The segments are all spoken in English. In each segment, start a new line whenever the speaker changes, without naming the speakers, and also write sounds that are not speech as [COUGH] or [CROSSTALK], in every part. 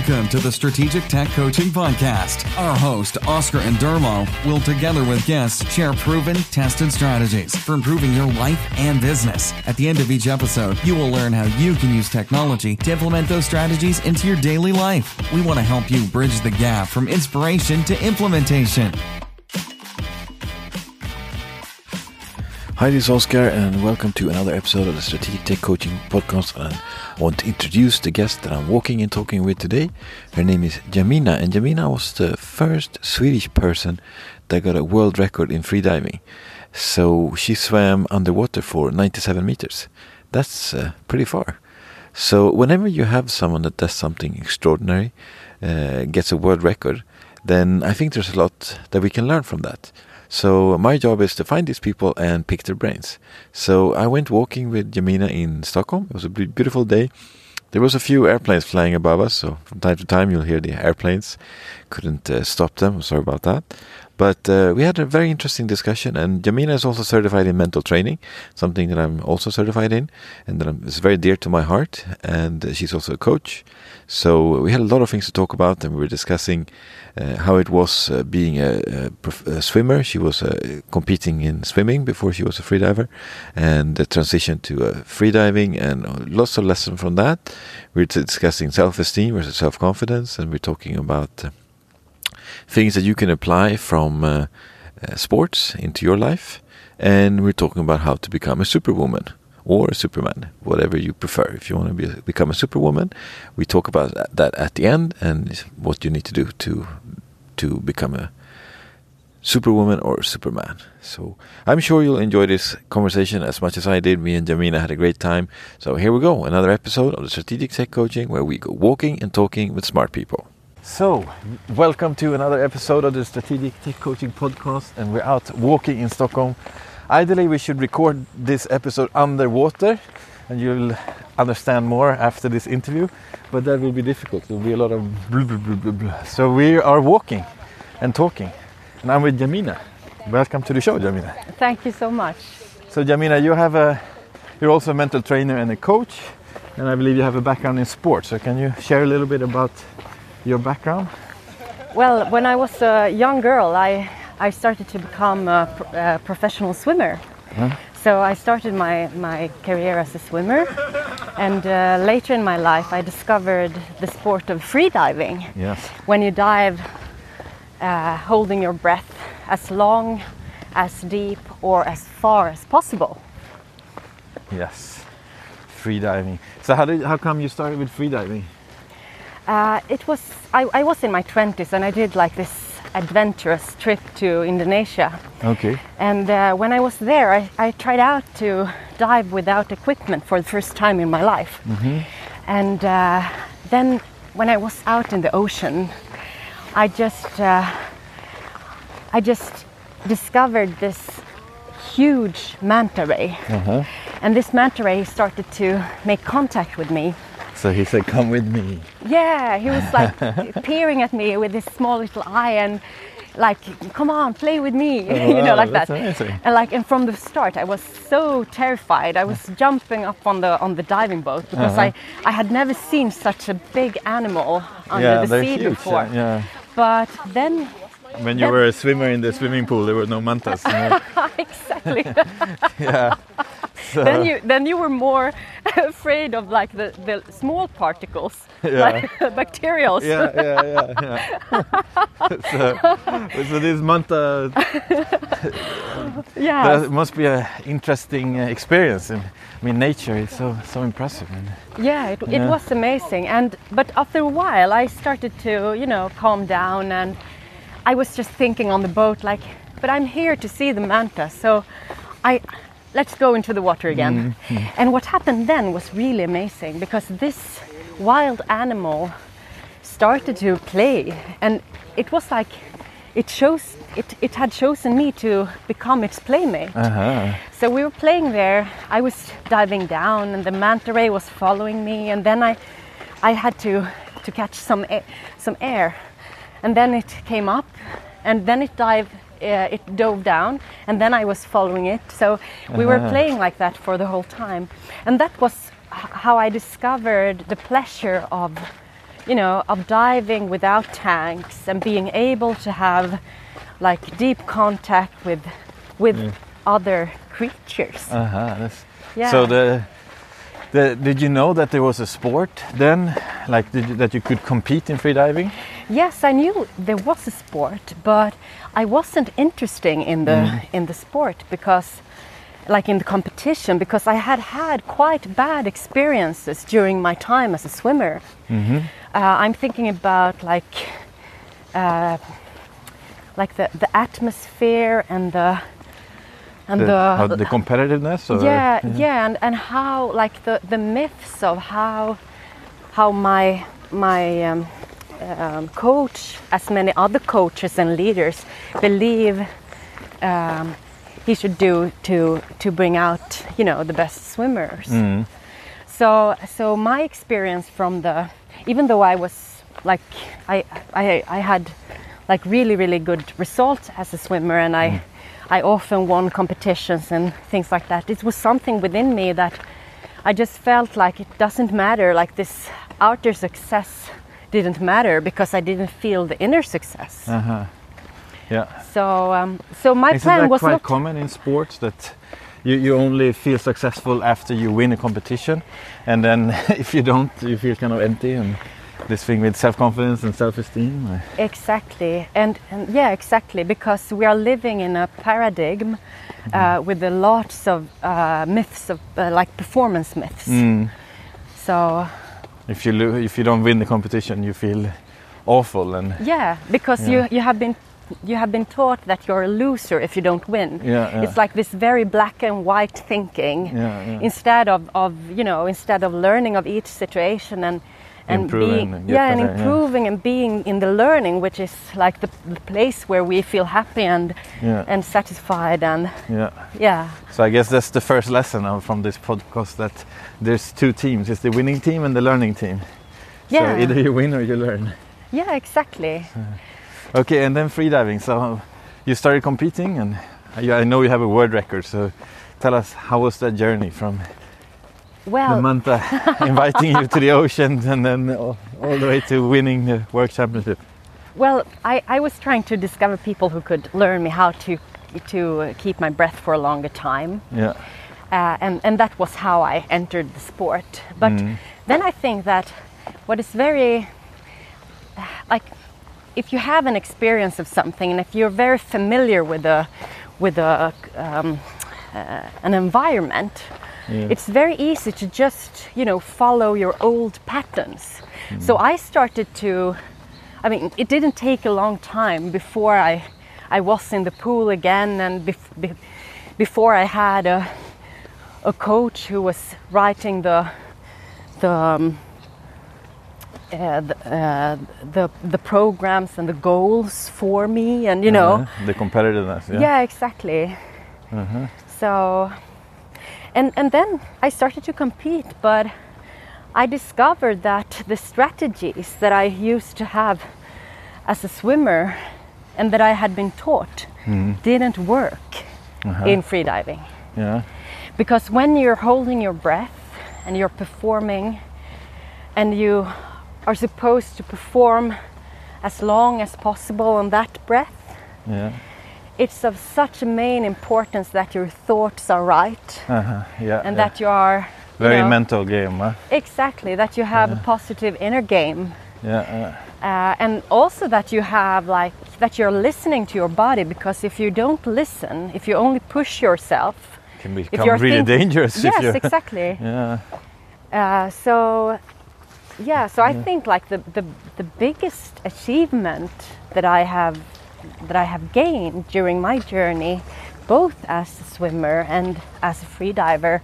Welcome to the Strategic Tech Coaching Podcast. Our host, Oscar and Dermo, will together with guests share proven, tested strategies for improving your life and business. At the end of each episode, you will learn how you can use technology to implement those strategies into your daily life. We want to help you bridge the gap from inspiration to implementation.
Hi, this is Oscar, and welcome to another episode of the Strategic Tech Coaching Podcast. And I want to introduce the guest that I'm walking and talking with today. Her name is Yamina, and Yamina was the first Swedish person that got a world record in freediving. So she swam underwater for 97 meters. That's uh, pretty far. So whenever you have someone that does something extraordinary, uh, gets a world record, then I think there's a lot that we can learn from that. So my job is to find these people and pick their brains. So I went walking with Yamina in Stockholm. It was a beautiful day. There was a few airplanes flying above us, so from time to time you'll hear the airplanes. Couldn't uh, stop them. Sorry about that. But uh, we had a very interesting discussion, and Yamina is also certified in mental training, something that I'm also certified in, and that is very dear to my heart. And uh, she's also a coach. So we had a lot of things to talk about, and we were discussing uh, how it was uh, being a, a, a, swimmer. She was uh, competing in swimming before she was a freediver, and the transition to freediving, and lots of lessons from that. We we're discussing self-esteem versus self-confidence, and we're talking about things that you can apply from uh, uh, sports into your life. And we're talking about how to become a superwoman or a superman, whatever you prefer. If you want to be, become a superwoman, we talk about that at the end and what you need to do to to become a superwoman or superman. So I'm sure you'll enjoy this conversation as much as I did. Me and Yamina had a great time. So here we go, another episode of the Strategic Tech Coaching where we go walking and talking with smart people. So, welcome to another episode of the Strategic Tech Coaching Podcast, and we're out walking in Stockholm. Ideally, we should record this episode underwater, and you'll understand more after this interview, but that will be difficult. There will be a lot of blah, blah, blah, blah. So, we are walking and talking, and I'm with Yamina. Welcome to the show, Yamina.
Thank you so much.
So, Yamina, you have a you're also a mental trainer and a coach, and I believe you have a background in sports. So, can you share a little bit about your background?
Well, when I was a young girl, I, I started to become a, a professional swimmer. Huh? So I started my, my career as a swimmer, and uh, later in my life, I discovered the sport of freediving.
Yes.
When you dive, uh, holding your breath as long, as deep, or as far as possible.
Yes, freediving. So how did how come you started with freediving?
Uh, it was I, I, was in my 20s and I did like this adventurous trip to Indonesia.
Okay.
And uh, when I was there, I, I, tried out to dive without equipment for the first time in my life. Mm-hmm. And uh, then when I was out in the ocean, I just uh, I just discovered this huge manta ray. Uh-huh. And this manta ray started to make contact with me
so he said, "Come with me."
Yeah, he was like [LAUGHS] peering at me with his small little eye and like, "Come on, play with me," [LAUGHS] oh, you know, like that.
Amazing.
And like, and from the start, I was so terrified. I was jumping up on the on the diving boat because uh-huh. I I had never seen such a big animal under
yeah,
the sea
huge,
before.
Yeah, yeah.
But then
when you then, were a swimmer in the swimming pool, there were no mantas. You know? [LAUGHS]
exactly.
yeah.
Then you then you were more [LAUGHS] afraid of like the, the small particles, yeah. like [LAUGHS] bacterials.
Yeah, yeah, yeah. yeah. [LAUGHS] so, so this manta,
yeah,
that must be an interesting uh, experience. I mean, nature is so so impressive.
yeah, it, yeah, it was amazing. And but after a while, I started to you know calm down, and I was just thinking on the boat like, but I'm here to see the manta, so I let's go into the water again. Mm-hmm. And what happened then was really amazing because this wild animal started to play and it was like it chose it, it had chosen me to become its playmate. Uh-huh. So we were playing there. I was diving down and the manta ray was following me and then I I had to to catch some some air. And then it came up and then it dived uh, it dove down and then I was following it. So we were uh-huh. playing like that for the whole time. And that was how I discovered the pleasure of you know, of diving without tanks and being able to have like deep contact with with other creatures.
Uh-huh.
Yeah.
So the, the did you know that there was a sport then, like did you, that you could compete in freediving?
Yes, I knew there was a sport, but I wasn't interesting in the in the sport because like in the competition because I had had quite bad experiences during my time as a swimmer. Uh, I'm thinking about like uh, like the, the atmosphere and the and
The,
the,
the competitiveness? Or?
yeah, yeah, and, and how like the, the myths of how how my my um, um, coach, as many other coaches and leaders, believe um, he should do to to bring out you know the best swimmers. So so my experience from the even though I was like I I, I had like really really good results as a swimmer and I I often won competitions and things like that. It was something within me that I just felt like it doesn't matter like this outer success didn't matter because I didn't feel the inner success.
Uh-huh. Yeah.
So um, so my
Isn't
plan
that
was
quite common in sports that you, you only feel successful after you win a competition, and then [LAUGHS] if you don't, you feel kind of empty and this thing with self-confidence and self-esteem. uh,
Exactly, and, and yeah, exactly, because we are living in a paradigm uh, with a lots of uh, myths of uh, like performance myths. So
If you lo- if you don't win the competition, you feel awful and
yeah, because
Yeah.
you you have been you have been taught that you're a loser if you don't win.
Yeah, yeah.
It's like this very black and white thinking
Yeah, yeah.
instead of, of you know instead of learning of each situation and and
Improving
being
and
yeah and
better, yeah.
improving and being in the learning which is like the, the place where we feel happy and
Yeah.
and satisfied and
yeah.
yeah
So I guess that's the first lesson from this podcast that there's two teams. It's the winning team and the learning team.
Yeah.
So either you win or you learn.
yeah exactly
Okay, and then freediving. So you started competing, and I know you have a world record. So tell us, how was that journey from the
well
Manta [LAUGHS] inviting you to the ocean, and then all, all the way to winning the world championship?
well I, I was trying to discover people who could learn me how to to keep my breath for a longer time
Yeah,
uh, and and that was how I entered the sport. But then I think that what is very like if you have an experience of something and if you're very familiar with a with a um, uh, an environment, it's very easy to just you know follow your old patterns. So I started to. I mean, it didn't take a long time before I I was in the pool again and bef- be- before I had a a coach who was writing the the um, uh, the, uh, the the programs and the goals for me, and you know,
Uh-huh. the competitiveness. Yeah.
yeah, exactly. So, and and then I started to compete, but I discovered that the strategies that I used to have as a swimmer and that I had been taught hmm. didn't work uh-huh. in freediving
yeah.
because when you're holding your breath and you're performing and you are supposed to perform as long as possible on that breath
Yeah.
It's of such main importance that your thoughts are right
Uh-huh. Yeah.
and
yeah.
that you are you
very
know,
mental game. Huh?
exactly that you have a positive inner game
Yeah. yeah.
uh, and also that you have like that you're listening to your body because if you don't listen if you only push yourself it
Can
if
become
you're
really dangerous. if
yes exactly [LAUGHS]
Yeah.
Uh, so yeah, so I think like the, the the biggest achievement that I have that I have gained during my journey, both as a swimmer and as a freediver,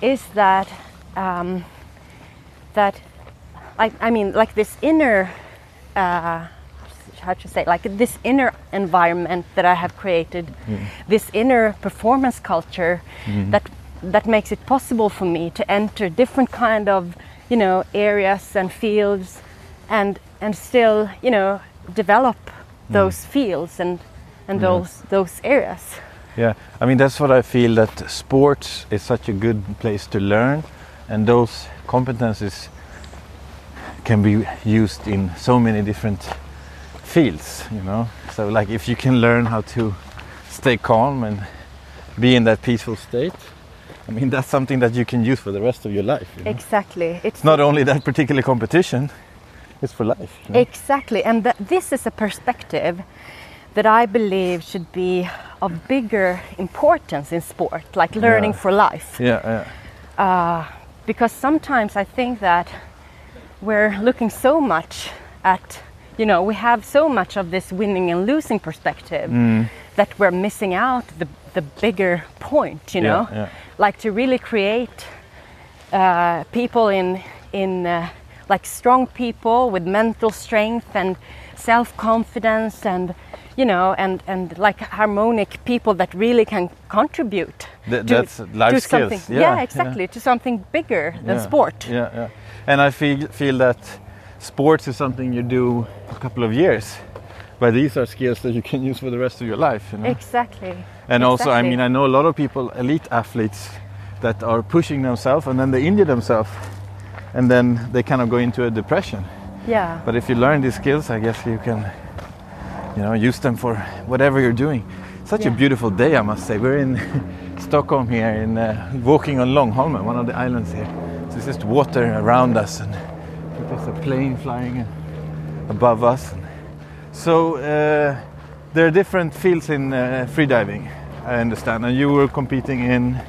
is that um, that I, I mean like this inner uh, how to say like this inner environment that I have created, this inner performance culture that that makes it possible for me to enter different kind of you know areas and fields and and still you know develop Mm. those fields and and those those areas.
Yeah, I mean that's what I feel that sports is such a good place to learn, and those competencies can be used in so many different fields, you know. So like if you can learn how to stay calm and be in that peaceful state, I mean that's something that you can use for the rest of your life. you know.
Exactly. It's
Not only that particular competition, it's for life. you know.
Exactly, and that this is a perspective that I believe should be of bigger importance in sport, like learning
Yeah.
for life.
Yeah, yeah.
Uh, because sometimes I think that we're looking so much at, you know, we have so much of this winning and losing perspective
Mm.
that we're missing out the, the bigger point, you
Yeah,
know,
yeah.
like to really create uh, people in in uh, like strong people with mental strength and self confidence and you know and and like harmonic people that really can contribute
Th- that's life
to
skills.
something
Yeah,
yeah, exactly to something bigger than
Yeah,
sport
Yeah, yeah. And I feel feel that sports is something you do a couple of years, but these are skills that you can use for the rest of your life. You know?
exactly
and also, I mean, I know a lot of people, elite athletes, that are pushing themselves and then they injure themselves, and then they kind of go into a depression.
yeah
But if you learn these skills, I guess you can, you know, use them for whatever you're doing. Such a beautiful day, I must say. We're in [LAUGHS] Stockholm here, in uh, walking on Långholmen, one of the islands here. So it's just water around us, and there's a plane flying above us. So uh, there are different fields in uh, freediving, I understand. And you were competing in,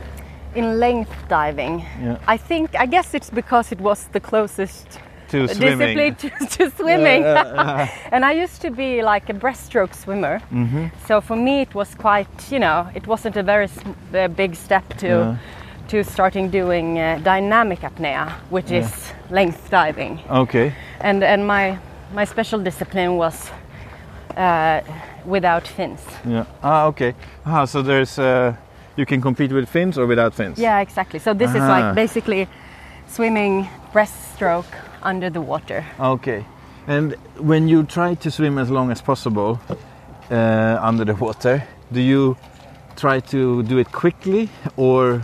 in length diving
yeah,
i think i guess it's because it was the closest
to swimming.
discipline to, [LAUGHS] to swimming
Uh, [LAUGHS]
and i used to be like a breaststroke swimmer
hmm
So for me, it was quite, you know, it wasn't a very uh, big step to
Yeah.
to starting doing uh, dynamic apnea, which
Yeah.
is length diving,
Okay.
and and my my special discipline was uh, without fins.
Yeah. Ah, okay. Ah, so there's uh, you can compete with fins or without fins.
Yeah, exactly. So this is
Ah.
like basically swimming breaststroke under the water.
Okay. And when you try to swim as long as possible uh, under the water, do you try to do it quickly or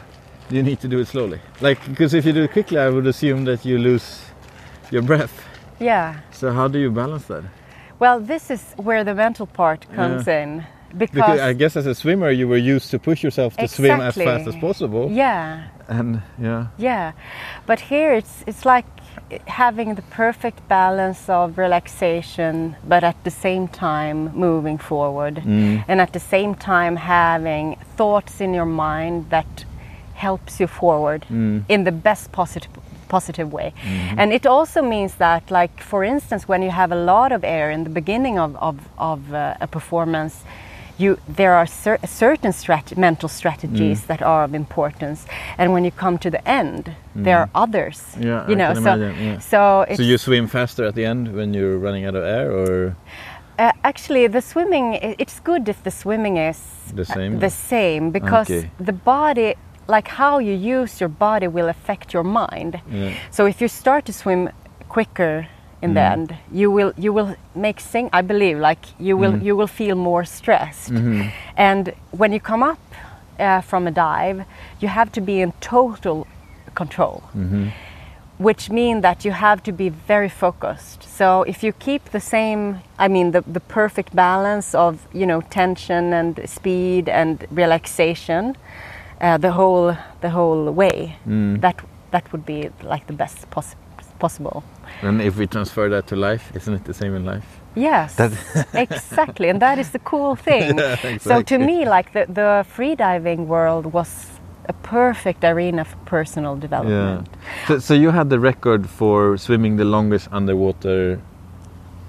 do you need to do it slowly? Like, because if you do it quickly, I would assume that you lose your breath.
Yeah.
So how do you balance that?
Well, this is where the mental part comes in because,
Because I guess as a swimmer, you were used to push yourself to swim as fast as possible.
yeah.
And yeah.
Yeah, but here it's it's like having the perfect balance of relaxation, but at the same time moving forward,
Mm.
and at the same time having thoughts in your mind that helps you forward
Mm.
in the best positive positive way. And it also means that, like for instance, when you have a lot of air in the beginning of of, of uh, a performance. You, there are cer- certain strat- mental strategies that are of importance, and when you come to the end, there are others.
Yeah,
you know. so,
imagine, yeah.
so it's
So you swim faster at the end when you're running out of air, or
uh, actually the swimming, it's good if the swimming is
The
uh,
same?
the same because
Okay.
the body, like how you use your body, will affect your mind.
yeah.
So if you start to swim quicker in the
Mm.
end, you will you will make sing. I believe like you will
Mm.
you will feel more stressed.
Mhm.
And when you come up uh, from a dive, you have to be in total control,
Mhm.
which mean that you have to be very focused. So if you keep the same, I mean the, the perfect balance of you know tension and speed and relaxation, uh, the whole the whole way,
Mm.
that that would be like the best poss- possible.
And if we transfer that to life, isn't it the same in life?
Yes, [LAUGHS] exactly, and that is the cool [LAUGHS] thing.
Yeah,
So to me, like the, the freediving world was a perfect arena for personal
Yeah.
development.
So, so you had the record for swimming the longest underwater,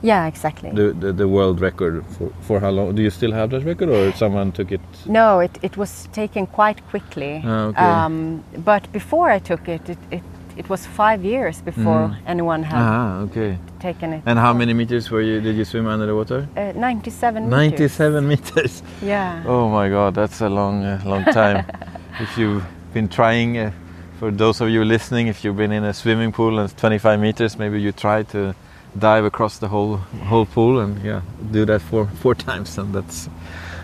Yeah, exactly.
the, the, the world record for, for how long? Do you still have that record, or someone took it?
no, it, it was taken quite quickly.
Ah, okay.
um, but before I took it, it, it, it was five years before
Mm.
anyone had
Ah, okay.
taken it.
And how many meters were you? Did you swim under the water?
Uh, 97 meters.
Ninety-seven meters.
Yeah.
Oh my God, that's a long, uh, long time. [LAUGHS] if you've been trying, uh, for those of you listening, if you've been in a swimming pool and 25 meters, maybe you try to dive across the whole whole pool and yeah, do that four four [LAUGHS] times, and that's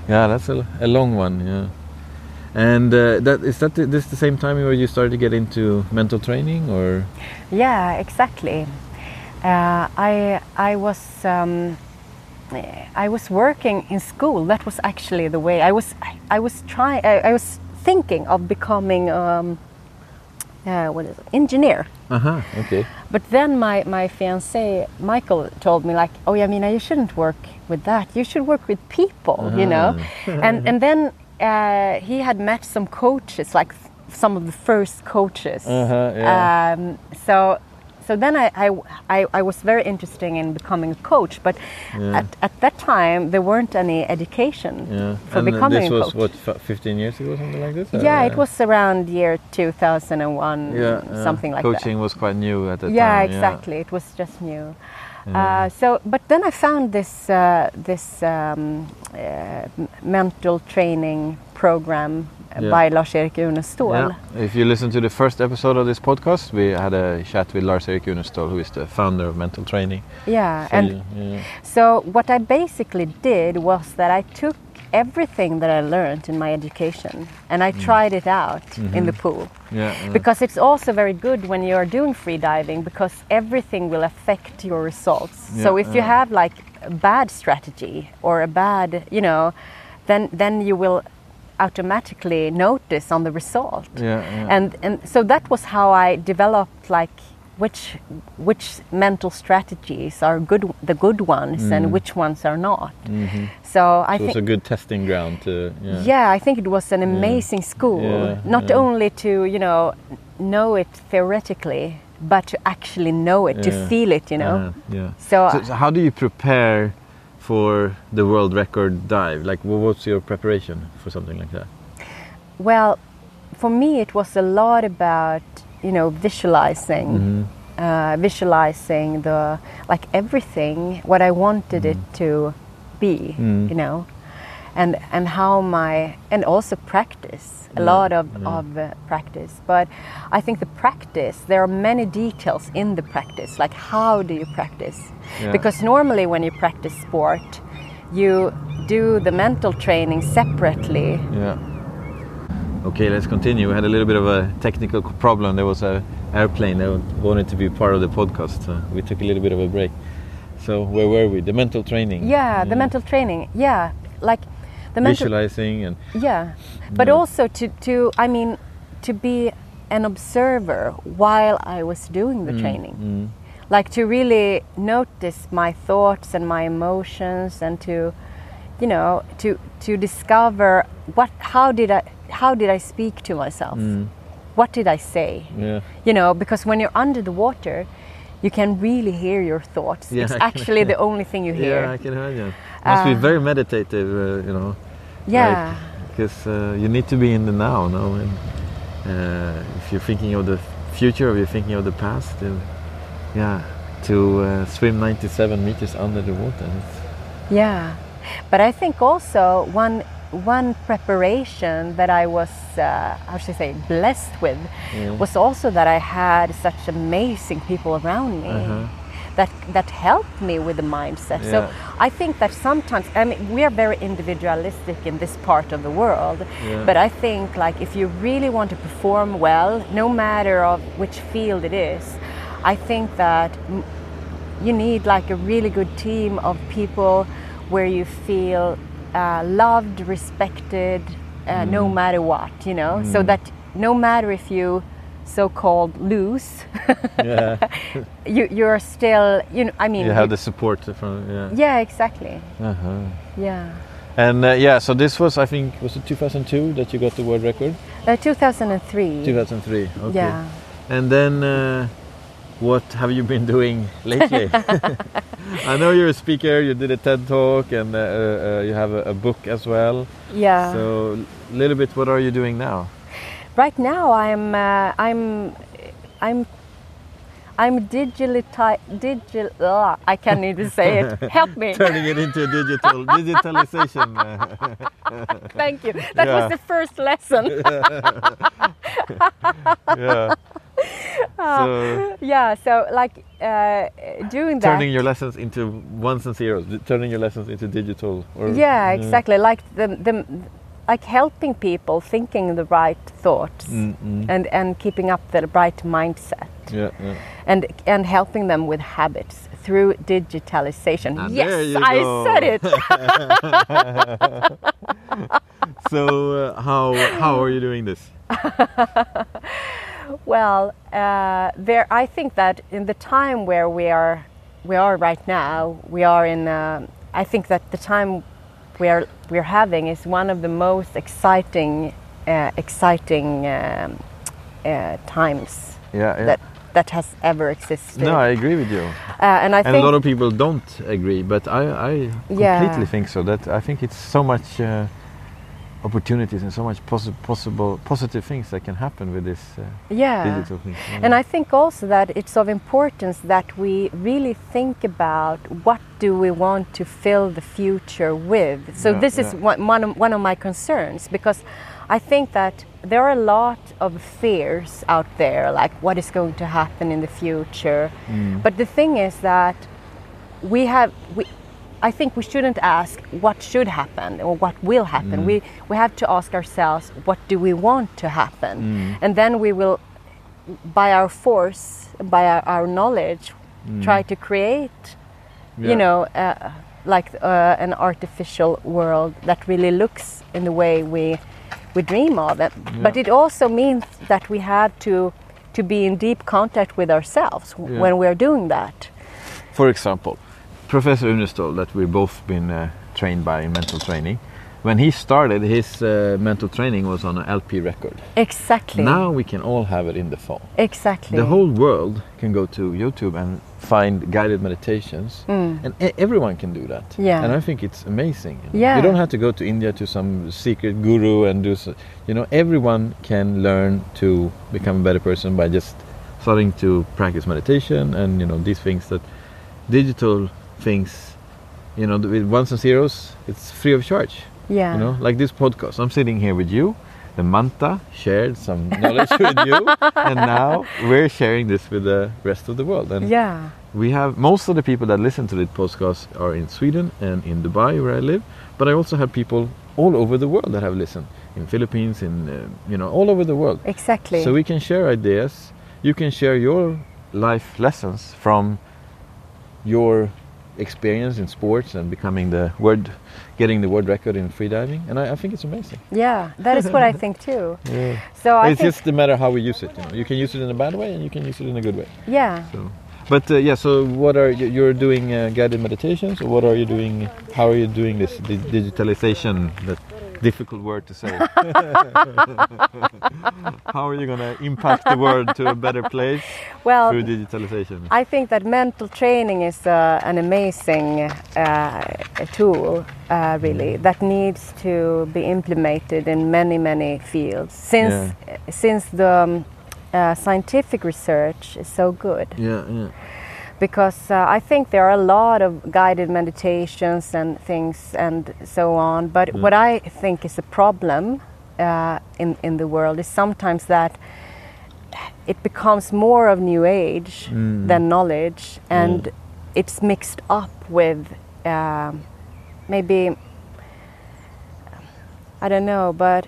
yeah, that's a, a long one. Yeah. And uh, that is that the, this the same time where you started to get into mental training, or
Yeah, exactly. Uh, I I was um, I was working in school. That was actually the way I was. I, was trying. I, I, was thinking of becoming um, uh, what is it? engineer.
Uh huh. Okay.
But then my my fiance Michael told me like, oh yeah, Mina, you shouldn't work with that. You should work with people. Uh -huh. You know. and and then uh, he had met some coaches, like some of the first coaches.
Uh-huh, yeah. um,
so so then I, I, I, I, was very interested in becoming a coach, but yeah. at, at that time there weren't any education yeah. for
and
becoming
a coach.
This
was what, 15 years ago, something like this?
Yeah, it was around year 2001, yeah, something like
Coaching
that.
Coaching was quite new at the time. yeah.
Exactly. It was just new. Uh, so, but then I found this uh, this um, uh, mental training program yeah. by Lars-Erik Unestål.
Yeah. If you listen to the first episode of this podcast, we had a chat with Lars-Erik Unestål, who is the founder of Mental Training.
Yeah, so and you, yeah. so what I basically did was that I took everything that I learned in my education and I mm. tried it out mm -hmm. in the mm-hmm. pool.
Yeah, yeah,
Because it's also very good when you are doing free diving because everything will affect your results. Yeah, so if you have like a bad strategy or a bad, you know, then then you will automatically notice on the result.
Yeah, yeah.
And and so that was how I developed like which which mental strategies are good the good ones mm. and which ones are not.
Mm -hmm.
So I
so
think
it was a good testing ground to
yeah. yeah I think it was an amazing yeah. school yeah, not only to you know know it theoretically but to actually know it to feel it you know.
yeah. So, so, so how do you prepare for the world record dive? Like, what's your preparation for something like that?
Well, for me, it was a lot about you know visualizing, mm-hmm. uh, visualizing the like everything what I wanted mm-hmm. it to be. Mm-hmm. You know, and and how my and also practice a lot of, of uh, practice but i think the practice there are many details in the practice like how do you practice yeah. because normally when you practice sport you do the mental training separately
yeah okay let's continue. We had a little bit of a technical problem. There was a airplane that wanted to be part of the podcast so we took a little bit of a break. So where were we? The mental training.
Yeah, yeah. the mental training. Yeah like
the visualizing and
yeah but also to to i mean to be an observer while i was doing the mm, training. mm. like to really notice my thoughts and my emotions and to you know to to discover what how did i how did i speak to myself mm. what did i say
yeah.
you know because when you're under the water you can really hear your thoughts yeah, it's actually the [LAUGHS] only thing you hear
yeah i can hear imagine must uh, be very meditative uh, you know
yeah.
Because uh, you need to be in the now, no? And uh, if you're thinking of the future or you're thinking of the past, then, yeah, to uh, swim 97 meters under the water.
Yeah, but I think also one one preparation that I was, uh, how should I say, blessed with yeah. was also that I had such amazing people around me. -huh that that helped me with the mindset. Yeah. So I think that sometimes I mean we are very individualistic in this part of the world, yeah. but I think like if you really want to perform well, no matter of which field it is, I think that you need like a really good team of people where you feel uh, loved, respected, uh, mm. no matter what, you know, mm. so that no matter if you so-called lose yeah. [LAUGHS] you you're still you know i mean
you have the support from yeah
yeah exactly
uh-huh.
yeah
and uh, yeah so this was i think was it 2002 that you got the world record
uh, 2003
2003 okay
yeah
and then uh, what have you been doing lately [LAUGHS] [LAUGHS] i know you're a speaker you did a ted talk and uh, uh, you have a, a book as well
yeah
so a little bit what are you doing now
right now I'm uh, I'm I'm I'm digitally digital. Uh, I can't even say it. [LAUGHS] Help me.
Turning it into digital digitalization.
Thank you. That yeah. was the first lesson.
yeah. [LAUGHS]
Uh, so, yeah. So like uh, doing
that. Turning your lessons into ones and zeros. Turning your lessons into digital.
Or, yeah, exactly. Like the the like helping people thinking the right thoughts
mm -mm.
and and keeping up the right mindset
Yeah, yeah.
and and helping them with habits through digitalization.
And
yes, I
go.
said it. [LAUGHS]
So uh, how how are you doing this? [LAUGHS]
well, uh, there. I think that in the time where we are, we are right now, we are in. Uh, I think that the time we are we're having is one of the most exciting, uh, exciting um, uh, times
Yeah, yeah.
that that has ever existed.
no, I agree with you.
uh, and I
And
think
a lot of people don't agree, but I, I
Yeah.
completely think so. That I think it's so much uh, opportunities and so much possi- possible positive things that can happen with this uh,
yeah.
digital thing.
And I think also that it's of importance that we really think about what do we want to fill the future with. So
Yeah,
this is one, one, of, one of my concerns because I think that there are a lot of fears out there, like what is going to happen in the future.
Mm.
But the thing is that we have we, I think we shouldn't ask what should happen or what will happen.
Mm.
We we have to ask ourselves what do we want to happen,
Mm.
and then we will, by our force, by our, our knowledge, try to create,
Mm. Yeah.
you know, uh, like uh, an artificial world that really looks in the way we we dream of it. But it also means that we have to to be in deep contact with ourselves
Yeah.
when we are doing that.
For example, Professor Unestål, that we've both been uh, trained by in mental training, when he started, his uh, mental training was on an LP record.
Exactly.
Now we can all have it in the phone.
Exactly.
The whole world can go to YouTube and find guided meditations, and e- everyone can do that.
Mm. Yeah.
And I think it's amazing. you know.
Yeah.
You don't have to go to India to some secret guru and do so. You know, everyone can learn to become a better person by just starting to practice meditation and you know these things that digital things. You know, with ones and zeros, it's free of charge.
Yeah.
You know, like this podcast. I'm sitting here with you. The Manta shared some knowledge [LAUGHS] with you, and now we're sharing this with the rest of the world. And
Yeah.
we have most of the people that listen to this podcast are in Sweden and in Dubai, where I live. But I also have people all over the world that have listened in Philippines, in uh, you know, all over the world.
Exactly.
So we can share ideas. You can share your life lessons from your experience in sports and becoming the world, getting the world record in freediving. And I, I think it's amazing.
yeah, that is what I think too. [LAUGHS]
Yeah.
So I
it's just a matter how we use it. You know, you can use it in a bad way and you can use it in a good way.
yeah.
So, but uh, yeah. So what are you? You're doing uh, guided meditations, or what are you doing? How are you doing this di- digitalization? That difficult word to say. [LAUGHS] how are you going to impact the world to a better place
Well,
through digitalization?
I think that mental training is uh, an amazing uh, tool, uh, really, that needs to be implemented in many, many fields. Since since the um, uh, scientific research is so good,
yeah, yeah.
Because uh, I think there are a lot of guided meditations and things and so on. But what I think is a problem uh, in in the world is sometimes that it becomes more of new age than knowledge, and it's mixed up with um maybe I don't know, but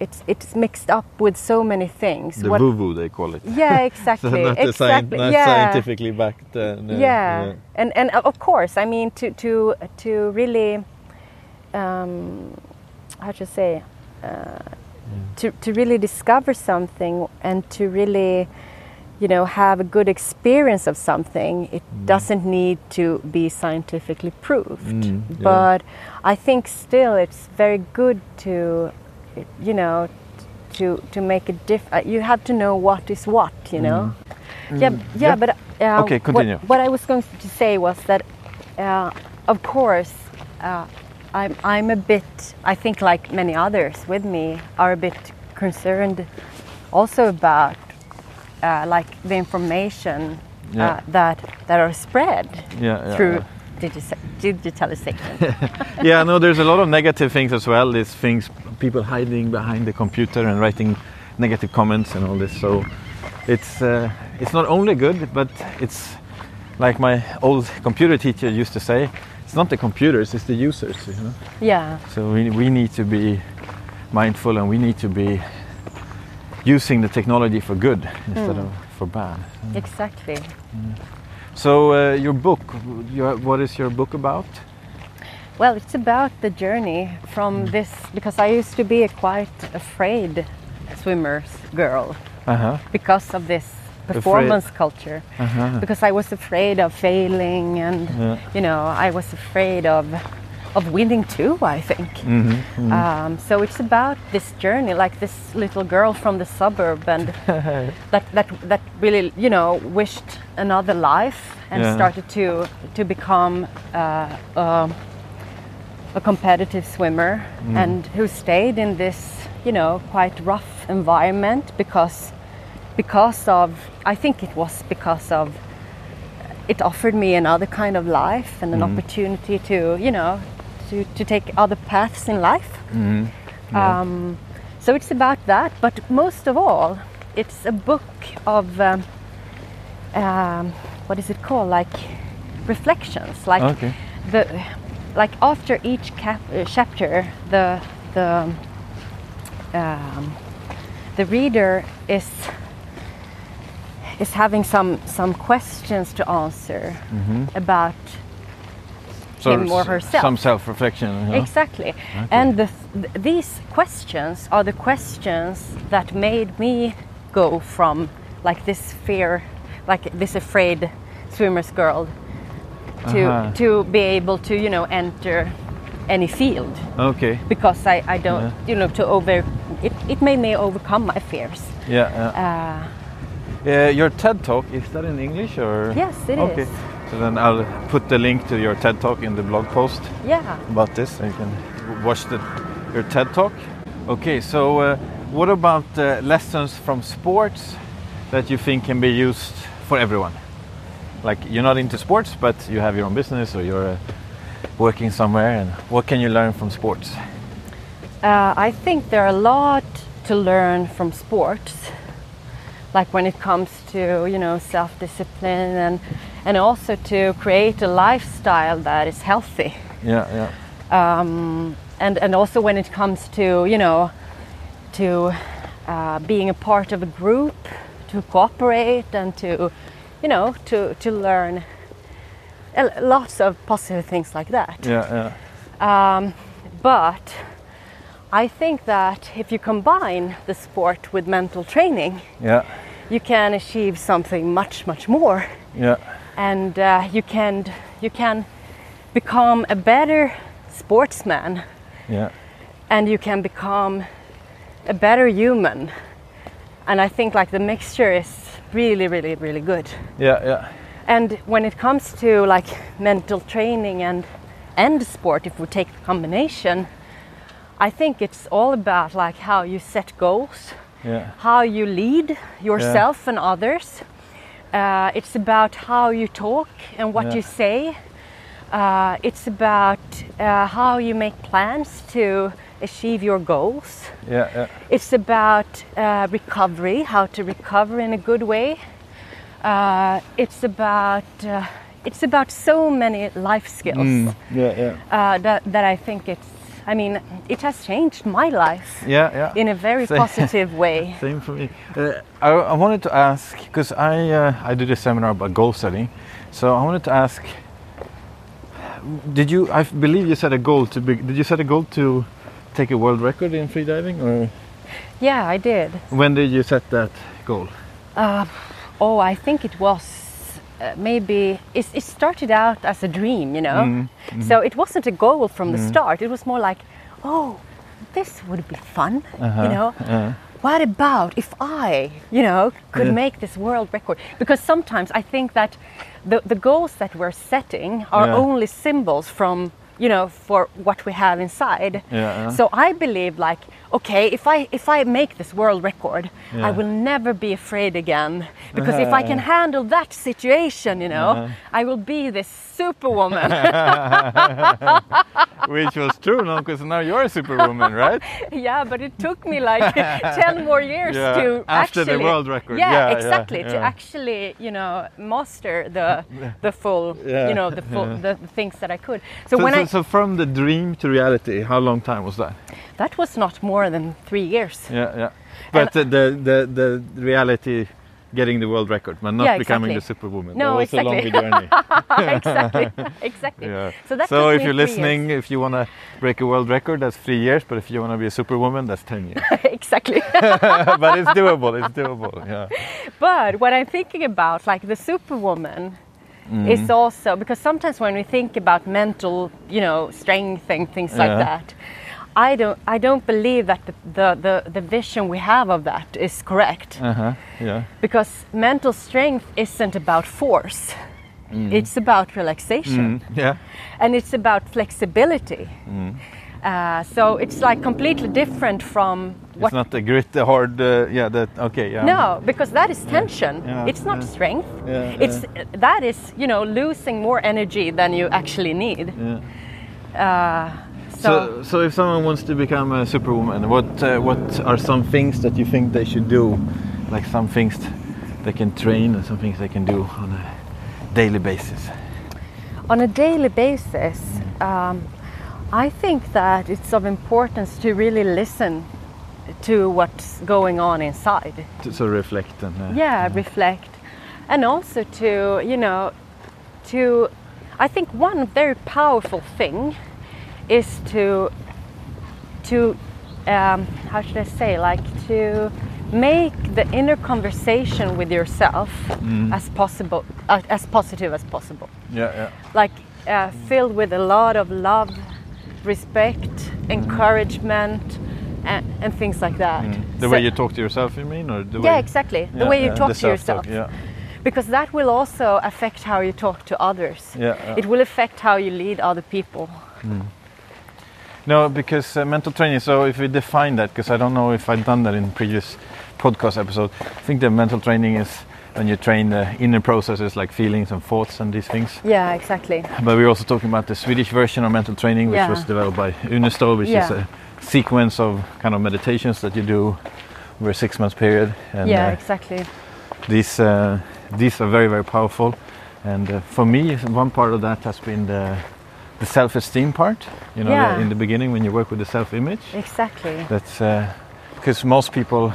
it's it's mixed up with so many things.
The
What-
woo-woo they call it.
yeah, [LAUGHS] exactly.
so not,
exactly.
not
yeah.
scientifically backed. Uh, no,
yeah. and and of course, I mean to to to really, um, how to say, uh, to to really discover something and to really, you know, have a good experience of something. It doesn't need to be scientifically proved,
Mm, yeah.
but I think still it's very good to, you know. To, to make a diff, uh, you have to know what is what, you know. Yeah, yeah,
Yeah.
but uh,
Mm. Okay, continue.
What, I was going to say was that, uh, of course, uh, I'm I'm a bit. I think like many others with me are a bit concerned, also about uh, like the information
Yeah.
uh, that that are spread
Yeah, yeah,
through
yeah.
digitalization. [LAUGHS]
yeah, no, there's a lot of negative things as well. There's things, people hiding behind the computer and writing negative comments and all this. So it's uh, it's not only good, but it's like my old computer teacher used to say, it's not the computers, it's the users. You know?
yeah,
So we, we need to be mindful and we need to be using the technology for good instead of for bad.
Exactly.
So uh, your book, your, what is your book about?
Well, it's about the journey from this because I used to be a quite afraid swimmer's girl
Uh huh.
because of this performance culture.
Uh-huh.
Because I was afraid of failing, and
Yeah.
you know, I was afraid of of winning too. I think.
Mm-hmm.
Um, so it's about this journey, like this little girl from the suburb, and [LAUGHS] that that that really, you know, wished another life and
Yeah.
started to to become uh, um a competitive swimmer,
Mm.
and who stayed in this, you know, quite rough environment because because of I think it was because of it offered me another kind of life and an
Mm.
opportunity to, you know, to, to take other paths in life.
Mm-hmm.
Um, so it's about that, but most of all, it's a book of um, um, what is it called? Like reflections. Like
Okay.
the like after each cap, uh, chapter, the the um, the reader is is having some some questions to answer about him or herself.
Some self-reflection.
Exactly. And the, th- these questions are the questions that made me go from like this fear, like this afraid swimmer's girl, to
Uh-huh.
to be able to you know enter any field
Okay.
because I, I don't you know to over it, it made me overcome my fears.
Yeah. yeah.
Uh,
Uh, your TED talk is that in English or?
Yes, it
okay.
is.
So then I'll put the link to your TED talk in the blog post
yeah.
about this, so you can watch the, your TED talk. Okay, so uh, what about uh, lessons from sports that you think can be used for everyone? Like you're not into sports, but you have your own business or you're uh, working somewhere, and what can you learn from sports?
Uh, I think there are a lot to learn from sports, like when it comes to you know self-discipline and and also to create a lifestyle that is healthy,
Yeah, yeah,
um, and and also when it comes to you know to uh, being a part of a group, to cooperate and to you know to to learn lots of positive things like that.
yeah, yeah.
Um, but I think that if you combine the sport with mental training,
Yeah,
you can achieve something much, much more,
yeah,
and uh, you can you can become a better sportsman,
yeah,
and you can become a better human. And I think like the mixture is really, really, really good.
yeah, yeah.
And when it comes to like mental training and and sport, if we take the combination, I think it's all about like how you set goals,
Yeah,
how you lead yourself and others. Uh, it's about how you talk and what
Yeah.
you say. Uh, it's about uh, how you make plans to achieve your goals.
yeah, yeah.
It's about uh, recovery, how to recover in a good way. Uh, it's about uh, it's about so many life skills
Mm, yeah, yeah,
uh, that that I think it's. I mean, it has changed my life
yeah, yeah.
in a very
Same.
positive [LAUGHS] way.
Same for me. Uh, I, I wanted to ask because I uh, I did a seminar about goal setting, so I wanted to ask. Did you? I believe you set a goal to be. Did you set a goal to take a world record in freediving, or
Yeah, I did.
when did you set that goal?
Uh, oh, I think it was uh, maybe it, it started out as a dream, you know.
Mm-hmm.
So it wasn't a goal from the start. It was more like, oh, this would be fun, you know.
Uh,
What about if I, you know, could
Yeah.
make this world record? Because sometimes I think that the, the goals that we're setting are
Yeah.
only symbols from, you know, for what we have inside.
Yeah.
So I believe like, okay, if I if I make this world record,
Yeah.
I will never be afraid again. Because if I can handle that situation, you know. I will be this superwoman. [LAUGHS]
which was true, no? Because now you're a superwoman, right? [LAUGHS]
yeah, but it took me like [LAUGHS] 10 more years
Yeah,
to
after the
actually
world record.
Yeah, exactly. To actually, you know, master the the full, you know, the full the, the things that I could. So,
So,
when
so,
I
so from the dream to reality, how long time was that?
that was not more than 3 years.
Yeah, yeah. But the, the the the reality getting the world record, but not
Yeah,
becoming
exactly.
the superwoman.
No,
that was a long
exactly.
journey. [LAUGHS] [LAUGHS]
exactly, exactly.
Yeah.
So that
so if you're
three
listening, if you want to break a world record, that's three years. But if you want to be a superwoman, that's ten years.
years. [LAUGHS] exactly.
but it's doable. It's doable. Yeah.
But what I'm thinking about, like the superwoman,
Mm.
is also because sometimes when we think about mental, you know, strength and things like that, I don't, I don't believe that the, the, the, the vision we have of that is correct.
Uh huh. Yeah.
Because mental strength isn't about force. It's about relaxation
Mm. Yeah.
and it's about flexibility. Uh, so it's like completely different from what
It's not the grit, the hard. Uh, yeah. That. Okay. Yeah.
No, because that is tension.
Yeah,
It's not
yeah.
strength.
Yeah,
It's that is you know losing more energy than you actually need.
Yeah.
Uh, so,
So, so if someone wants to become a superwoman, what uh, what are some things that you think they should do? Like some things they can train and some things they can do on a daily basis.
on a daily basis, um, I think that it's of importance to really listen to what's going on inside.
To so reflect and uh,
yeah, reflect and also to you know to i think one very powerful thing is to to um, how should i say like to make the inner conversation with yourself as possible uh, as positive as possible
yeah, yeah.
like uh, filled with a lot of love respect encouragement and, and things like that
The
So-
way you talk to yourself, you mean, or the
yeah
way?
exactly the
Yeah,
way you
yeah,
talk to yourself
Yeah.
because that will also affect how you talk to others.
Yeah.
It will affect how you lead other people.
No, because uh, mental training. So if we define that, because I don't know if I've done that in previous podcast episode. I think the mental training is when you train the inner processes like feelings and thoughts and these things.
Yeah, exactly.
But we're also talking about the Swedish version of mental training, which
Yeah.
was developed by Uneståhl, which is a sequence of kind of meditations that you do over a six months period. And
yeah,
uh,
exactly.
these uh, these are very very powerful. And uh, for me, one part of that has been the the self-esteem part. You know,
Yeah.
the, in the beginning when you work with the self-image.
Exactly.
That's because most people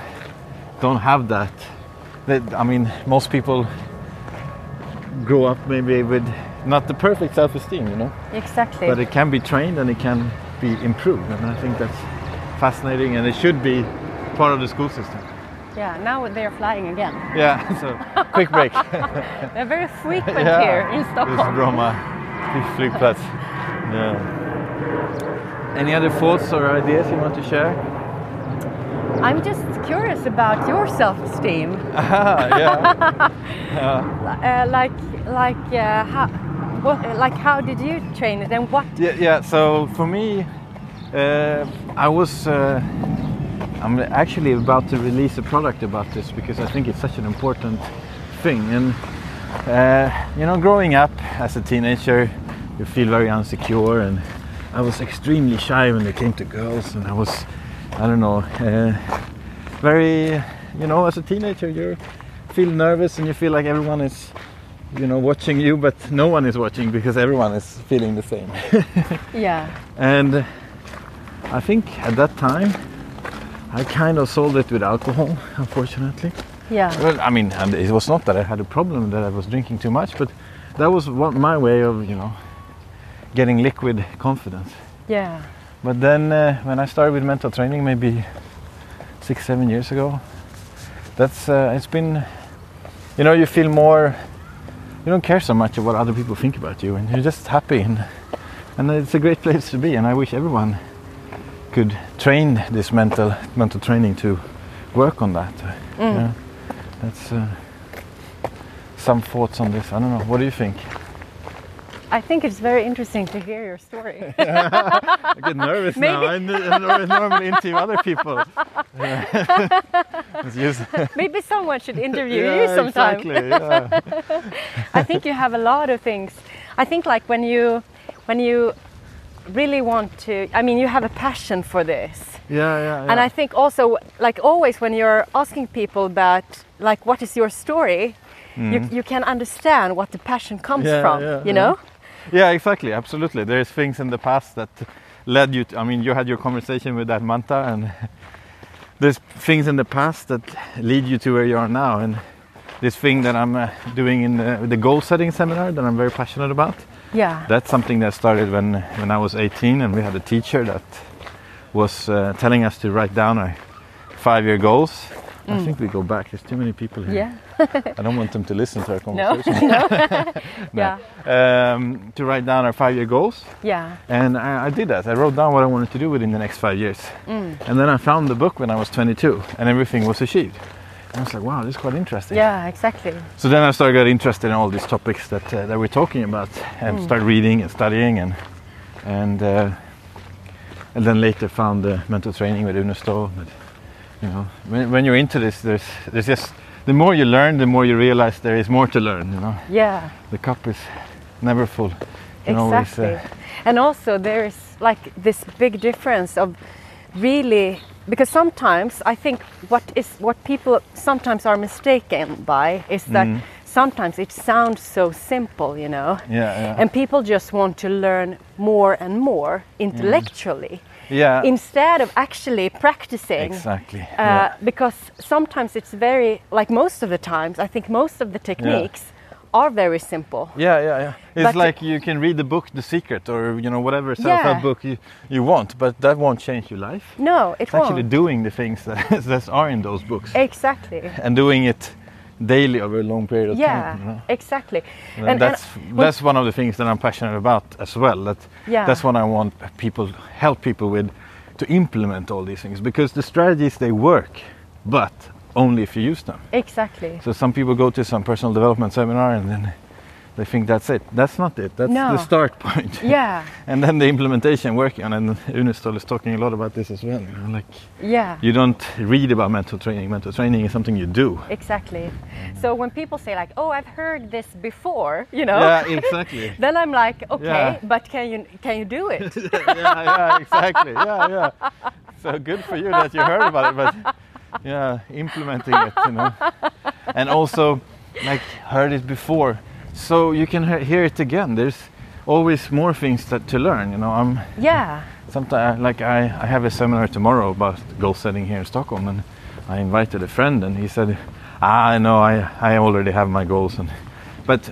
don't have that. That I mean, most people grow up maybe with not the perfect self-esteem, you know.
Exactly.
But it can be trained and it can be improved, and I think that's fascinating, and it should be part of the school system.
yeah, now they're flying again.
Yeah. [LAUGHS] So quick break. [LAUGHS]
They're very frequent
Yeah.
here in Stockholm. This.
Bromma flygplats. Yeah. Any other thoughts or ideas you want to share?
I'm just curious about your self-esteem.
Ah, [LAUGHS] yeah. [LAUGHS]
Uh, like, like, uh, how, what, like, how did you train it, and what?
Yeah, yeah. So for me, uh, I was. Uh, I'm actually about to release a product about this because I think it's such an important thing. And uh, you know, growing up as a teenager, you feel very insecure, and I was extremely shy when it came to girls, and I was, I don't know, uh, very, you know, as a teenager, you feel nervous and you feel like everyone is. You know, watching you, but no one is watching because everyone is feeling the same. [LAUGHS]
Yeah.
And I think at that time, I kind of solved it with alcohol, unfortunately.
Yeah.
Well, I mean, and it was not that I had a problem that I was drinking too much, but that was one, my way of, you know, getting liquid confidence.
Yeah.
But then uh, when I started with mental training, maybe six, seven years ago, that's uh, it's been, you know, you feel more. You don't care so much of what other people think about you, and you're just happy, and and it's a great place to be. And I wish everyone could train this mental mental training to work on that. Yeah, that's uh, some thoughts on this. I don't know. What do you think?
I think it's very interesting to hear your story. [LAUGHS]
I get nervous now. I'm, I'm normally into other people. [LAUGHS] [LAUGHS]
Maybe someone should interview
Yeah,
you sometime.
Exactly. Yeah.
I think you have a lot of things. I think like when you when you really want to I mean you have a passion for this.
yeah, yeah, yeah.
And I think also like always when you're asking people about like what is your story, you, you can understand what the passion comes
Mm. Yeah,
from,
yeah,
you know?
Yeah, exactly, absolutely. There's things in the past that led you. To, I mean, you had your conversation with that Manta, and [LAUGHS] there's things in the past that lead you to where you are now. And this thing that I'm uh, doing in the, the goal setting seminar that I'm very passionate about.
Yeah.
That's something that started when when I was 18, and we had a teacher that was uh, telling us to write down our five-year goals. I think we go back. There's too many people here.
Mm. yeah. [LAUGHS]
I don't want them to listen to our conversation. [LAUGHS]
No.
conversation. [LAUGHS]
yeah.
um, to write down our five-year goals,
Yeah.
and I, I did that. I wrote down what I wanted to do within the next five years,
Mm.
and then I found the book when I was 22, and everything was achieved. And I was like, wow, this is quite interesting.
Yeah. Exactly.
So then I started getting interested in all these topics that uh, that we're talking about, and
Mm.
started reading and studying, and and uh, and then later found the mental training with. But you know, when, when you're into this, there's there's just the more you learn, the more you realize there is more to learn. You know,
Yeah.
the cup is never full. You can always,
Exactly.
uh,
and also there is like this big difference of really because sometimes I think what is what people sometimes are mistaken by is that
Mm.
sometimes it sounds so simple, you know.
yeah, yeah,
And people just want to learn more and more intellectually
yeah,
instead of actually practicing.
exactly.
Uh,
yeah.
Because sometimes it's very, like most of the times, I think most of the techniques are very simple.
Yeah, yeah, yeah. It's
But-
like you can read the book The Secret or you know whatever self-help
Yeah.
book you, you want, but that won't change your life.
No, it
It's actually
won't.
Actually, doing the things [LAUGHS] that, that are in those books
Exactly.
and doing it daily over a long period of
Yeah,
time. You know?
exactly.
And, that's
when-
that's one of the things that I'm passionate about as well. That
Yeah.
that's what I want people help people with to implement all these things because the strategies they work, but only if you use them.
exactly.
So some people go to some personal development seminar and then they think that's it. That's not it. That's
No.
the start point. [LAUGHS]
Yeah,
and then the implementation working on and Uneståhl is talking a lot about this as well. You know, like
yeah.
you don't read about mental training. Mental training is something you do.
Exactly. Mm. So when people say like, "Oh, I've heard this before," you know,
Yeah, [LAUGHS] exactly.
then I'm like, "Okay,
Yeah.
but can you can you do it?" [LAUGHS]
yeah, yeah, exactly. Yeah, yeah. So good for you that you heard about it, but yeah, implementing it, you know, and also like heard it before, so you can hear it again. There's always more things that to learn. You know, I'm
yeah,
sometimes like I, I have a seminar tomorrow about goal setting here in Stockholm, and I invited a friend, and he said, "Ah, I know, I I already have my goals, and but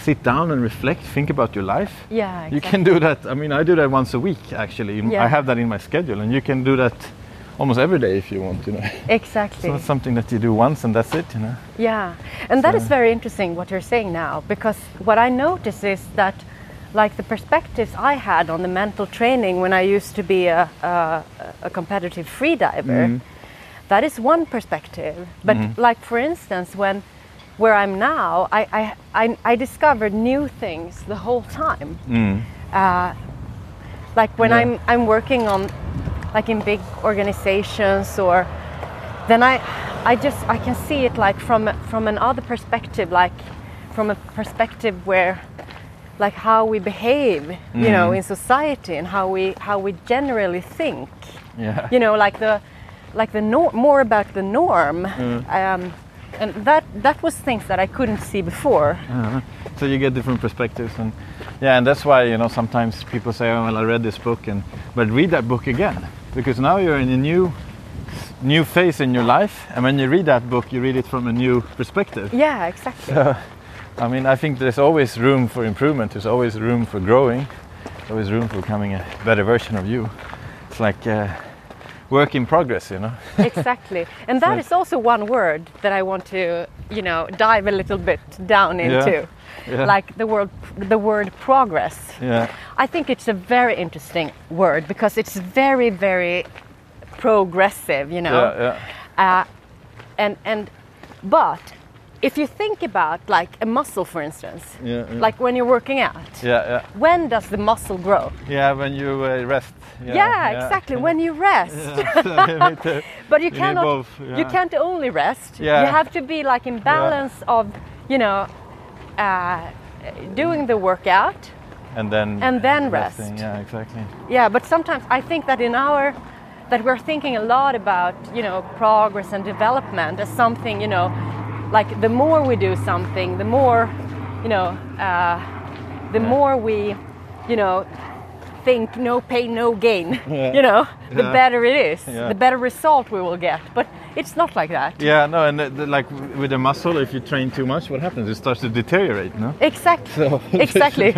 sit down and reflect, think about your life."
yeah. exactly.
You can do that. I mean, I do that once a week actually.
Yeah.
I have that in my schedule, and you can do that almost every day if you want. You know,
Exactly.
so it's something that you do once and that's it. You know.
Yeah, and that is very interesting what you're saying now because what I notice is that, like the perspectives I had on the mental training when I used to be a, a, a competitive freediver,
Mm.
that is one perspective. But
Mm-hmm.
like for instance, when where I'm now, I, I, I, I discovered new things the whole time.
Mm.
Uh, like when
Yeah.
I'm I'm working on like in big organizations or then I I just I can see it like from from another perspective like from a perspective where like how we behave you know
Mm.
in society and how we how we generally think
Yeah.
you know like the like the nor- more about the norm
Mm.
um, and that that was things that I couldn't see before
Uh-huh. So you get different perspectives, and yeah, and that's why you know sometimes people say, "Oh, well, I read this book," and but read that book again because now you're in a new new phase in your life, and when you read that book, you read it from a new perspective.
yeah exactly so,
I mean, I think there's always room for improvement. There's always room for growing. There's always room for becoming a better version of you. It's like uh, work in progress, you know. [LAUGHS]
exactly and that is also one word that i want to you know dive a little bit down
Yeah.
into
Yeah.
like the word the word progress
Yeah.
i think it's a very interesting word because it's very very progressive you know
Yeah. Yeah.
uh, and and but if you think about like a muscle for instance
Yeah. Yeah.
like when you're working out
yeah. Yeah.
when does the muscle grow
Yeah. When you uh, rest.
yeah, exactly [LAUGHS] when you rest
Yeah. [LAUGHS] So [LAUGHS] you need to-
But you cannot.
both,
You can't only rest.
Yeah.
You have to be like in balance of, you know, uh, doing the workout.
and then
And then
resting.
rest.
Yeah. Exactly.
Yeah. But sometimes I think that in our that we're thinking a lot about, you know, progress and development as something, you know, like the more we do something, the more, you know, uh, the more we, you know, think no pain, no gain. [LAUGHS]
Yeah.
You know, the
Yeah.
better it is,
Yeah.
the better result we will get. But it's not like that.
Yeah, no, and uh, the, like with a muscle, if you train too much, what happens? It starts to deteriorate, no? [LAUGHS]
Exactly.
So
Exactly.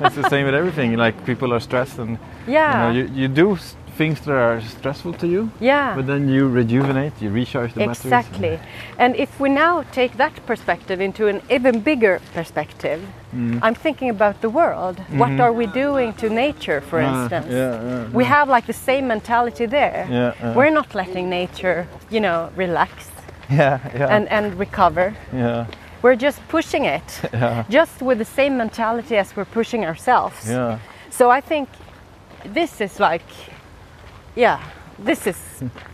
It's the same with everything. Like people are stressed, and
Yeah.
you know, you, you do things that are stressful to you,
yeah.
but then you rejuvenate, you recharge the batteries.
Exactly. And if we now take that perspective into an even bigger perspective,
Mm.
I'm thinking about the world. What are we doing to nature, for
Mm-hmm. Ah,
instance?
yeah, yeah,
We have like the same mentality there.
Yeah, yeah.
We're not letting nature, you know, relax [LAUGHS]
Yeah, yeah,
and, and recover.
yeah,
We're just pushing it, [LAUGHS]
yeah,
just with the same mentality as we're pushing ourselves.
yeah.
So I think this is like, yeah, this is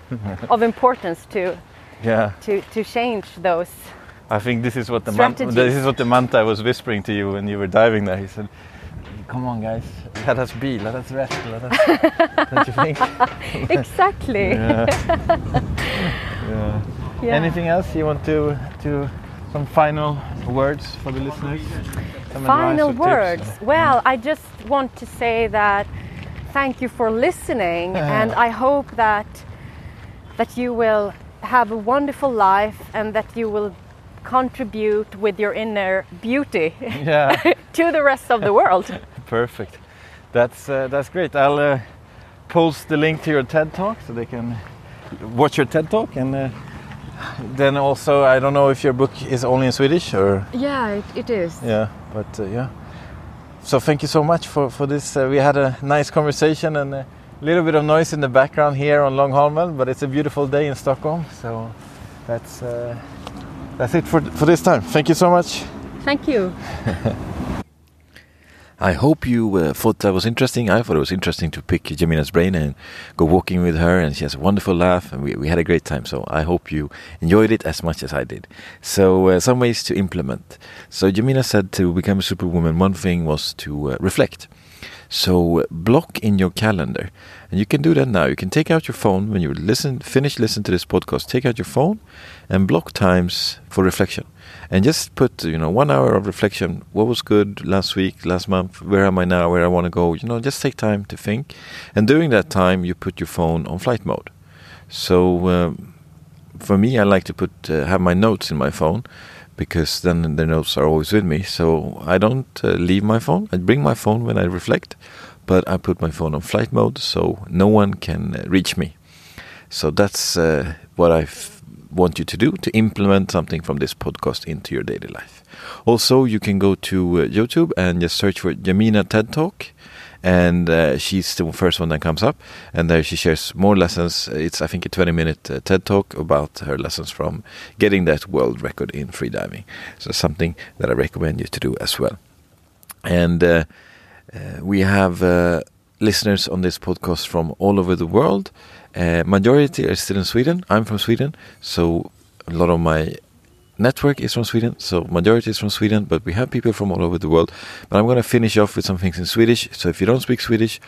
[LAUGHS] of importance to,
yeah.
to, to change those.
I think this is what the man- this is what the manta was whispering to you when you were diving there. He said, "Come on, guys, let us be, let us rest, let us." [LAUGHS] Don't you think? [LAUGHS]
exactly.
Yeah. yeah.
Yeah.
Anything else you want to to some final words for the listeners? Some
Final
tips?
words. Well, I just want to say that thank you for listening, [LAUGHS] and I hope that that you will have a wonderful life and that you will contribute with your inner beauty
Yeah. [LAUGHS]
to the rest of the world. [LAUGHS]
Perfect. That's uh, that's great. I'll uh, post the link to your TED talk so they can watch your TED talk and. Uh, then also, I don't know if your book is only in Swedish or
Yeah, it, it is.
yeah, but uh, yeah. So thank you so much for for this. Uh, we had a nice conversation and a little bit of noise in the background here on Långholmen, but it's a beautiful day in Stockholm. So that's uh, that's it for for this time. Thank you so much.
Thank you. [LAUGHS]
I hope you uh, thought that was interesting. I thought it was interesting to pick Yamina's brain and go walking with her, and she has a wonderful laugh, and we, we had a great time. So I hope you enjoyed it as much as I did. So uh, some ways to implement. So Yamina said to become a superwoman, one thing was to uh, reflect. So uh, block in your calendar, and you can do that now. You can take out your phone when you listen, finish listen to this podcast. Take out your phone and block times for reflection, and just put you know one hour of reflection. What was good last week, last month? Where am I now? Where I want to go? You know, just take time to think, and during that time, you put your phone on flight mode. So um, for me, I like to put uh, have my notes in my phone because then the notes are always with me. So I don't uh, leave my phone. I bring my phone when I reflect, but I put my phone on flight mode so no one can uh, reach me. So that's uh, what I want you to do to implement something from this podcast into your daily life. Also, you can go to uh, YouTube and just search for Yamina TED Talk. And uh, she's the first one that comes up, and there she shares more lessons. It's I think a 20-minute uh, TED talk about her lessons from getting that world record in freediving. So something that I recommend you to do as well. And uh, uh, we have uh, listeners on this podcast from all over the world. Uh, majority are still in Sweden. I'm from Sweden, so a lot of my network is from Sweden. So majority is from Sweden, but we have people from all over the world. But I'm going to finish off with some things in Swedish. So if you don't speak Swedish,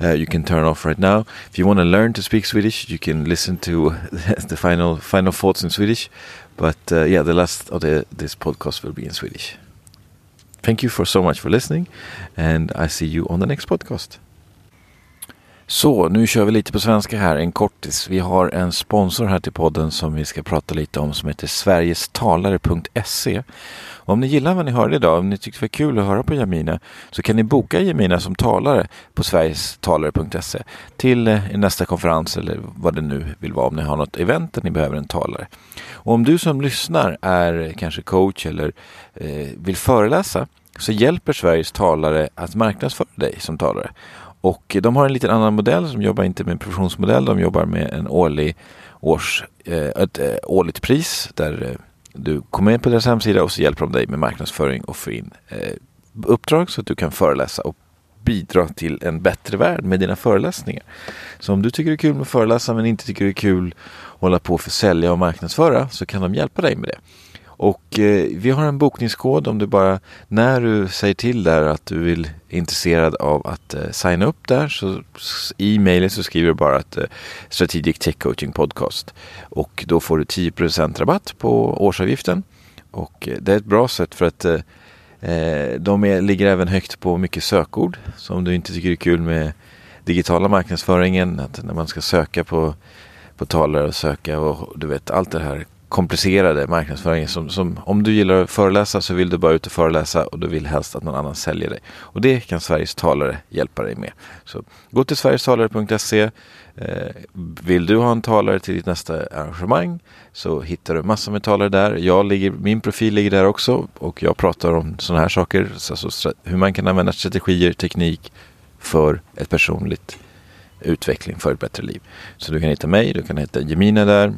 uh, you can turn off right now. If you want to learn to speak Swedish, you can listen to [LAUGHS] the final final thoughts in Swedish. But uh, yeah, the last of the, this podcast will be in Swedish. Thank you for so much for listening, and I see you on the next podcast. Så, nu kör vi lite på svenska här, en kortis. Vi har en sponsor här till podden som vi ska prata lite om som heter sverigestalare.se. Och om ni gillar vad ni hörde idag, om ni tyckte det var kul att höra på Jamina, så kan ni boka Jamina som talare på sverigestalare.se till eh, nästa konferens eller vad det nu vill vara, om ni har något event där ni behöver en talare. Och om du som lyssnar är kanske coach eller eh, vill föreläsa, så hjälper Sveriges talare att marknadsföra dig som talare. Och de har en lite annan modell som jobbar inte med en professionsmodell. De jobbar med en årlig års, eh, ett eh, årligt pris där eh, du kommer in på deras hemsida och så hjälper de dig med marknadsföring och få in uppdrag så att du kan föreläsa och bidra till en bättre värld med dina föreläsningar. Så om du tycker det är kul med att föreläsa men inte tycker det är kul att hålla på för sälja och marknadsföra så kan de hjälpa dig med det. Och eh, vi har en bokningskod om du bara, när du säger till där att du vill, intresserad av att eh, signa upp där så i mejlet så skriver du bara att eh, Strategic Tech Coaching Podcast. Och då får du 10% rabatt på årsavgiften. Och eh, det är ett bra sätt för att eh, eh, de är, ligger även högt på mycket sökord. Så om du inte tycker det är kul med digitala marknadsföringen, att när man ska söka på, på talare och söka och du vet allt det här komplicerade marknadsföringen. Som, som, om du gillar att föreläsa så vill du bara ut och föreläsa och du vill helst att någon annan säljer dig. Och det kan Sveriges talare hjälpa dig med. Så gå till sverigestalare.se. Eh, vill du ha en talare till ditt nästa arrangemang så hittar du massor med talare där. Jag ligger, min profil ligger där också och jag pratar om sådana här saker. Alltså hur man kan använda strategier, teknik för ett personligt utveckling för ett bättre liv. Så du kan hitta mig, du kan hitta Jemina där.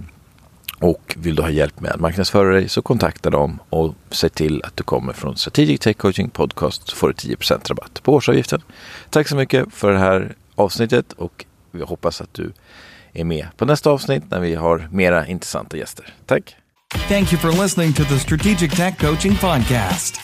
Och vill du ha hjälp med att marknadsföra dig så kontakta dem och se till att du kommer från Strategic Tech Coaching Podcast så får du 10% rabatt på årsavgiften. Tack så mycket för det här avsnittet och vi hoppas att du är med på nästa avsnitt när vi har mera intressanta gäster. Tack!
Thank you for listening to the Strategic Tech Coaching Podcast.